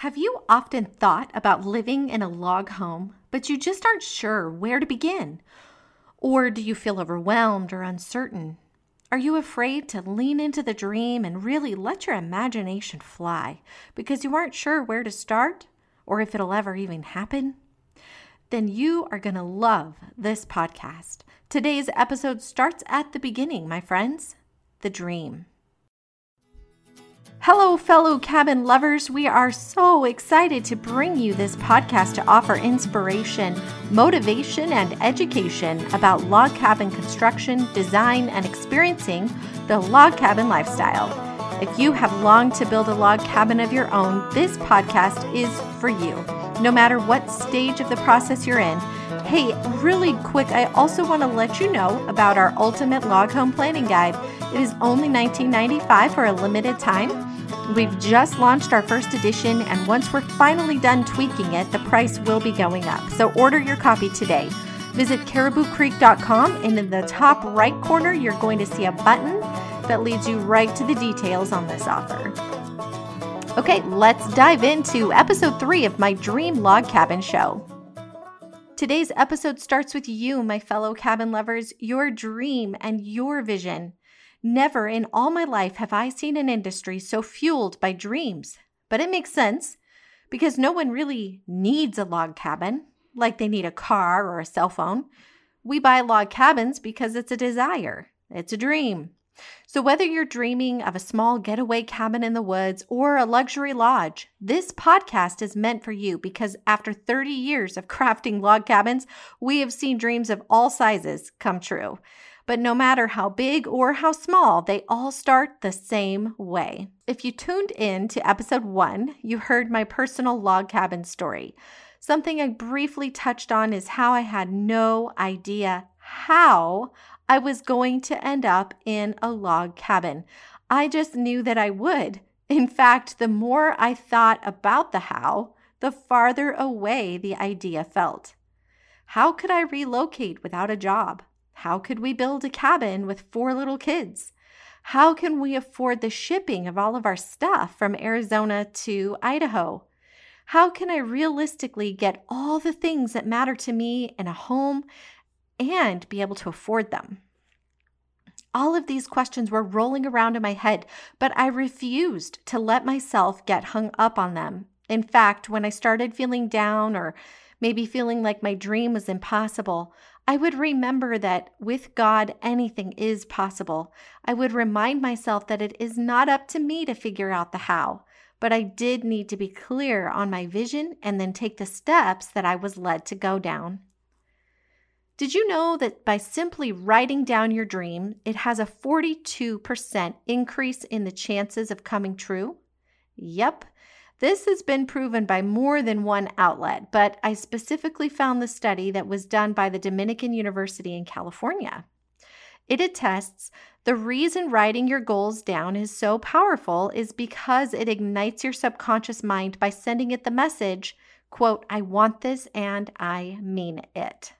Have you often thought about living in a log home, but you just aren't sure where to begin? Or do you feel overwhelmed or uncertain? Are you afraid to lean into the dream and really let your imagination fly because you aren't sure where to start or if it'll ever even happen? Then you are going to love this podcast. Today's episode starts at the beginning, my friends the dream. Hello, fellow cabin lovers. We are so excited to bring you this podcast to offer inspiration, motivation, and education about log cabin construction, design, and experiencing the log cabin lifestyle. If you have longed to build a log cabin of your own, this podcast is for you. No matter what stage of the process you're in, Hey, really quick, I also want to let you know about our Ultimate Log Home Planning Guide. It is only $19.95 for a limited time. We've just launched our first edition, and once we're finally done tweaking it, the price will be going up. So order your copy today. Visit cariboucreek.com, and in the top right corner, you're going to see a button that leads you right to the details on this offer. Okay, let's dive into episode three of my Dream Log Cabin Show. Today's episode starts with you, my fellow cabin lovers, your dream and your vision. Never in all my life have I seen an industry so fueled by dreams. But it makes sense because no one really needs a log cabin like they need a car or a cell phone. We buy log cabins because it's a desire, it's a dream. So, whether you're dreaming of a small getaway cabin in the woods or a luxury lodge, this podcast is meant for you because after 30 years of crafting log cabins, we have seen dreams of all sizes come true. But no matter how big or how small, they all start the same way. If you tuned in to episode one, you heard my personal log cabin story. Something I briefly touched on is how I had no idea how I was going to end up in a log cabin. I just knew that I would. In fact, the more I thought about the how, the farther away the idea felt. How could I relocate without a job? How could we build a cabin with four little kids? How can we afford the shipping of all of our stuff from Arizona to Idaho? How can I realistically get all the things that matter to me in a home and be able to afford them? All of these questions were rolling around in my head, but I refused to let myself get hung up on them. In fact, when I started feeling down or maybe feeling like my dream was impossible, I would remember that with God, anything is possible. I would remind myself that it is not up to me to figure out the how, but I did need to be clear on my vision and then take the steps that I was led to go down. Did you know that by simply writing down your dream, it has a 42% increase in the chances of coming true? Yep, this has been proven by more than one outlet, but I specifically found the study that was done by the Dominican University in California. It attests the reason writing your goals down is so powerful is because it ignites your subconscious mind by sending it the message, quote, I want this and I mean it.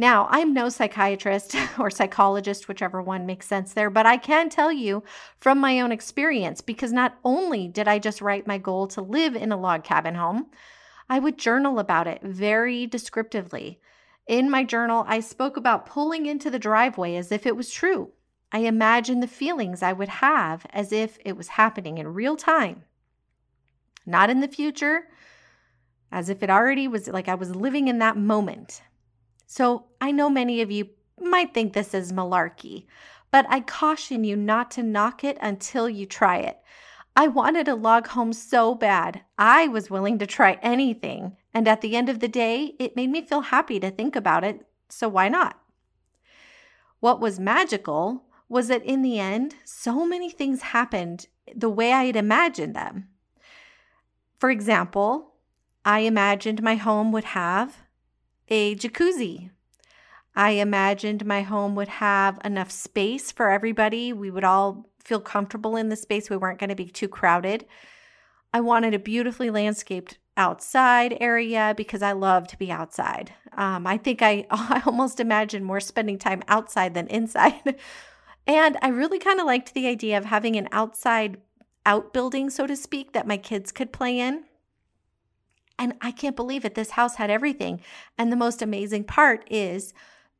Now, I'm no psychiatrist or psychologist, whichever one makes sense there, but I can tell you from my own experience because not only did I just write my goal to live in a log cabin home, I would journal about it very descriptively. In my journal, I spoke about pulling into the driveway as if it was true. I imagined the feelings I would have as if it was happening in real time, not in the future, as if it already was like I was living in that moment. So I know many of you might think this is malarkey, but I caution you not to knock it until you try it. I wanted a log home so bad. I was willing to try anything. And at the end of the day, it made me feel happy to think about it. So why not? What was magical was that in the end, so many things happened the way I had imagined them. For example, I imagined my home would have a jacuzzi. I imagined my home would have enough space for everybody. We would all feel comfortable in the space. We weren't going to be too crowded. I wanted a beautifully landscaped outside area because I love to be outside. Um, I think I, I almost imagine more spending time outside than inside. and I really kind of liked the idea of having an outside outbuilding, so to speak, that my kids could play in. And I can't believe it. This house had everything. And the most amazing part is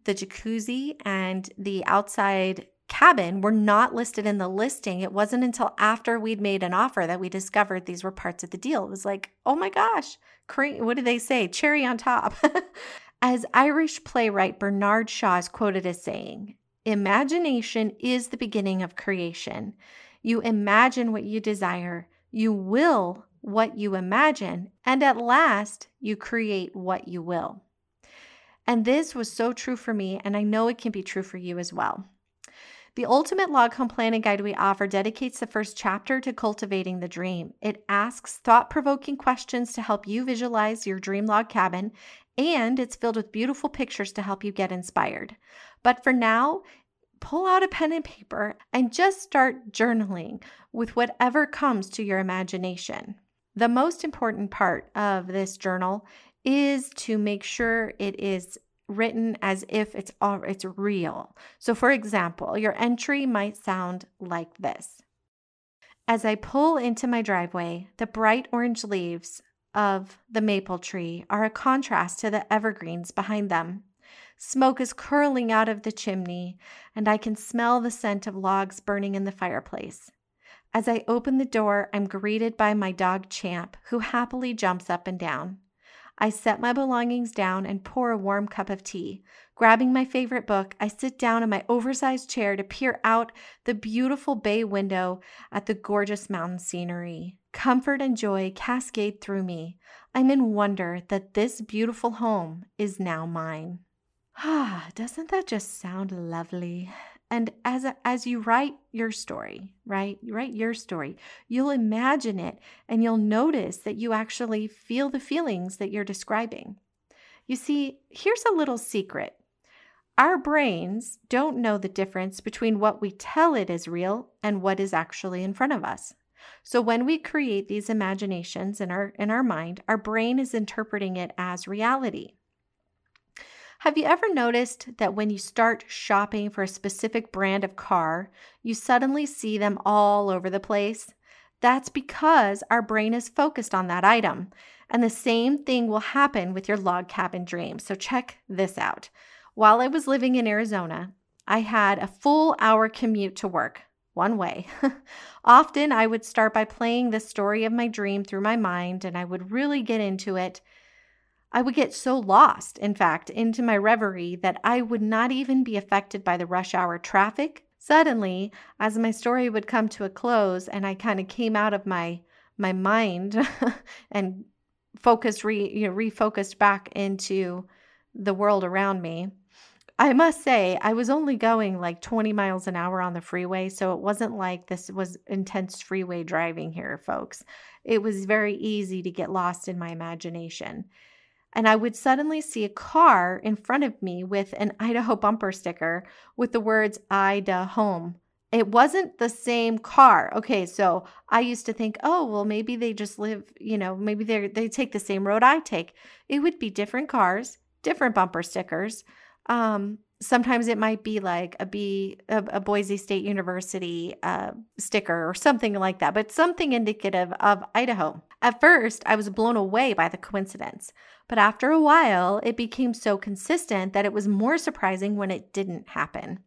the jacuzzi and the outside cabin were not listed in the listing. It wasn't until after we'd made an offer that we discovered these were parts of the deal. It was like, oh my gosh, what do they say? Cherry on top. as Irish playwright Bernard Shaw is quoted as saying, Imagination is the beginning of creation. You imagine what you desire, you will what you imagine, and at last you create what you will. And this was so true for me, and I know it can be true for you as well. The Ultimate Log Home Planning Guide we offer dedicates the first chapter to cultivating the dream. It asks thought provoking questions to help you visualize your dream log cabin, and it's filled with beautiful pictures to help you get inspired. But for now, pull out a pen and paper and just start journaling with whatever comes to your imagination. The most important part of this journal is to make sure it is written as if it's all it's real. So for example, your entry might sound like this. As I pull into my driveway, the bright orange leaves of the maple tree are a contrast to the evergreens behind them. Smoke is curling out of the chimney, and I can smell the scent of logs burning in the fireplace. As I open the door, I'm greeted by my dog Champ, who happily jumps up and down. I set my belongings down and pour a warm cup of tea. Grabbing my favorite book, I sit down in my oversized chair to peer out the beautiful bay window at the gorgeous mountain scenery. Comfort and joy cascade through me. I'm in wonder that this beautiful home is now mine. Ah, doesn't that just sound lovely? And as a, as you write your story, right? You write your story, you'll imagine it and you'll notice that you actually feel the feelings that you're describing. You see, here's a little secret. Our brains don't know the difference between what we tell it is real and what is actually in front of us. So when we create these imaginations in our in our mind, our brain is interpreting it as reality. Have you ever noticed that when you start shopping for a specific brand of car, you suddenly see them all over the place? That's because our brain is focused on that item. And the same thing will happen with your log cabin dream. So check this out. While I was living in Arizona, I had a full hour commute to work, one way. Often I would start by playing the story of my dream through my mind and I would really get into it I would get so lost, in fact, into my reverie that I would not even be affected by the rush hour traffic. Suddenly, as my story would come to a close and I kind of came out of my my mind and focused re you know refocused back into the world around me. I must say, I was only going like 20 miles an hour on the freeway, so it wasn't like this was intense freeway driving here, folks. It was very easy to get lost in my imagination and I would suddenly see a car in front of me with an Idaho bumper sticker with the words Ida home. It wasn't the same car. Okay, so I used to think, oh, well, maybe they just live, you know, maybe they they take the same road I take. It would be different cars, different bumper stickers. Um, sometimes it might be like a Boise State University uh, sticker or something like that, but something indicative of Idaho. At first, I was blown away by the coincidence. But after a while, it became so consistent that it was more surprising when it didn't happen.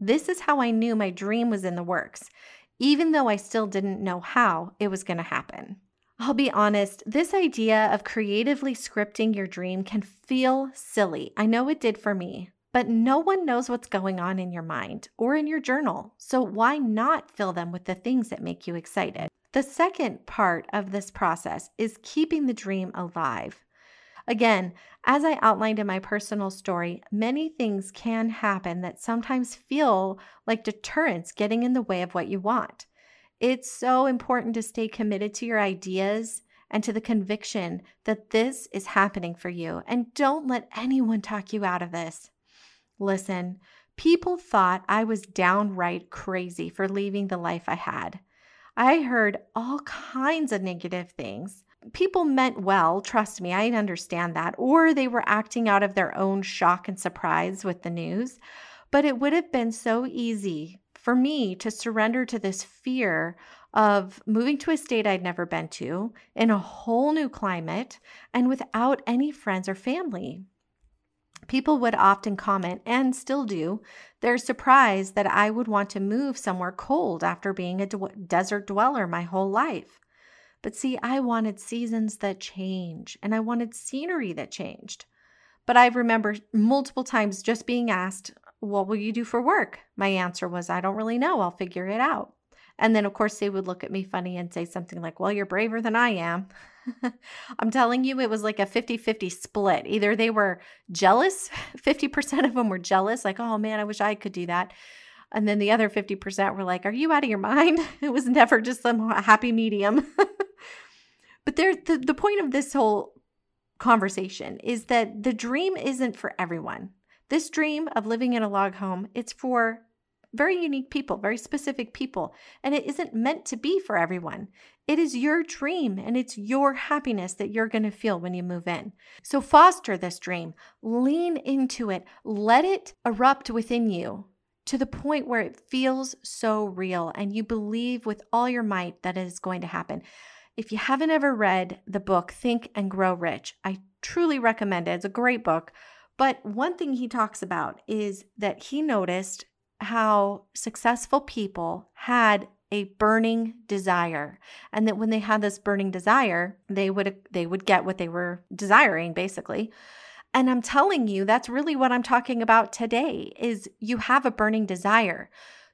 This is how I knew my dream was in the works, even though I still didn't know how it was going to happen. I'll be honest, this idea of creatively scripting your dream can feel silly. I know it did for me, but no one knows what's going on in your mind or in your journal. So why not fill them with the things that make you excited? The second part of this process is keeping the dream alive. Again, as I outlined in my personal story, many things can happen that sometimes feel like deterrents getting in the way of what you want. It's so important to stay committed to your ideas and to the conviction that this is happening for you. And don't let anyone talk you out of this. Listen, people thought I was downright crazy for leaving the life I had. I heard all kinds of negative things people meant well, trust me, I understand that, or they were acting out of their own shock and surprise with the news. But it would have been so easy for me to surrender to this fear of moving to a state I'd never been to, in a whole new climate, and without any friends or family. People would often comment, and still do, they're surprised that I would want to move somewhere cold after being a d- desert dweller my whole life. But see, I wanted seasons that change, and I wanted scenery that changed. But I remember multiple times just being asked, What will you do for work? My answer was, I don't really know. I'll figure it out. And then, of course, they would look at me funny and say something like, Well, you're braver than I am. I'm telling you, it was like a 50 50 split. Either they were jealous, 50% of them were jealous, like, Oh man, I wish I could do that. And then the other 50% were like, Are you out of your mind? It was never just some happy medium. but there, the, the point of this whole conversation is that the dream isn't for everyone. This dream of living in a log home, it's for very unique people, very specific people, and it isn't meant to be for everyone. It is your dream and it's your happiness that you're going to feel when you move in. So foster this dream, lean into it, let it erupt within you to the point where it feels so real and you believe with all your might that it is going to happen. If you haven't ever read the book Think and Grow Rich, I truly recommend it. It's a great book. But one thing he talks about is that he noticed how successful people had a burning desire and that when they had this burning desire they would they would get what they were desiring basically. And i'm telling you that's really what i'm talking about today is you have a burning desire.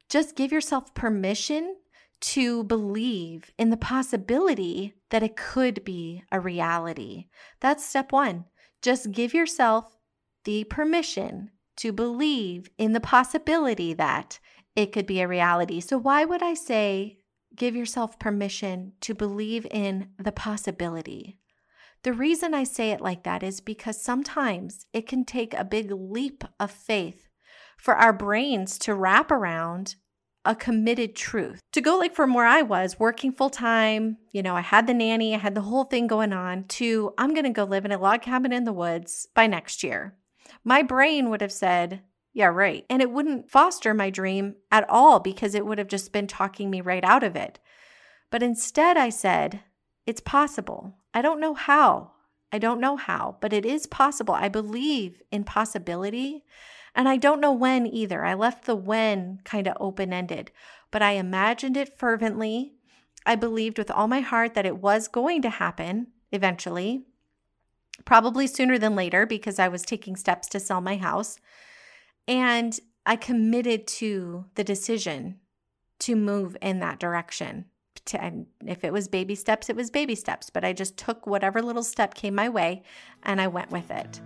Just give yourself permission to believe in the possibility that it could be a reality. That's step 1 just give yourself the permission to believe in the possibility that it could be a reality. So, why would I say give yourself permission to believe in the possibility? The reason I say it like that is because sometimes it can take a big leap of faith for our brains to wrap around a committed truth. To go like from where I was working full time, you know, I had the nanny, I had the whole thing going on, to I'm going to go live in a log cabin in the woods by next year my brain would have said, yeah, right. And it wouldn't foster my dream at all because it would have just been talking me right out of it. But instead, I said, it's possible. I don't know how. I don't know how, but it is possible. I believe in possibility. And I don't know when either. I left the when kind of open ended, but I imagined it fervently. I believed with all my heart that it was going to happen eventually probably sooner than later because I was taking steps to sell my house. And I committed to the decision to move in that direction. And if it was baby steps, it was baby steps. But I just took whatever little step came my way and I went with it.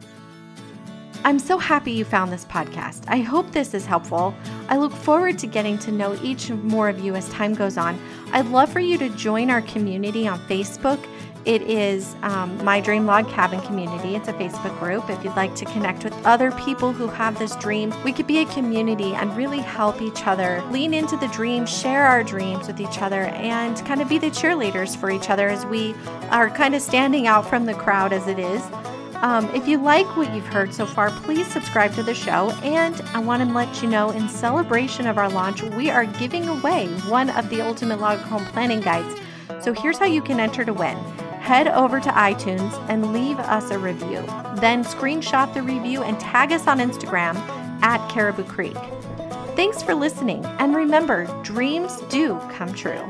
I'm so happy you found this podcast. I hope this is helpful. I look forward to getting to know each more of you as time goes on. I'd love for you to join our community on Facebook it is um, My Dream Log Cabin Community. It's a Facebook group. If you'd like to connect with other people who have this dream, we could be a community and really help each other lean into the dream, share our dreams with each other, and kind of be the cheerleaders for each other as we are kind of standing out from the crowd as it is. Um, if you like what you've heard so far, please subscribe to the show. And I want to let you know in celebration of our launch, we are giving away one of the Ultimate Log Home Planning Guides. So here's how you can enter to win head over to iTunes and leave us a review. Then screenshot the review and tag us on Instagram at Caribou Creek. Thanks for listening, and remember, dreams do come true.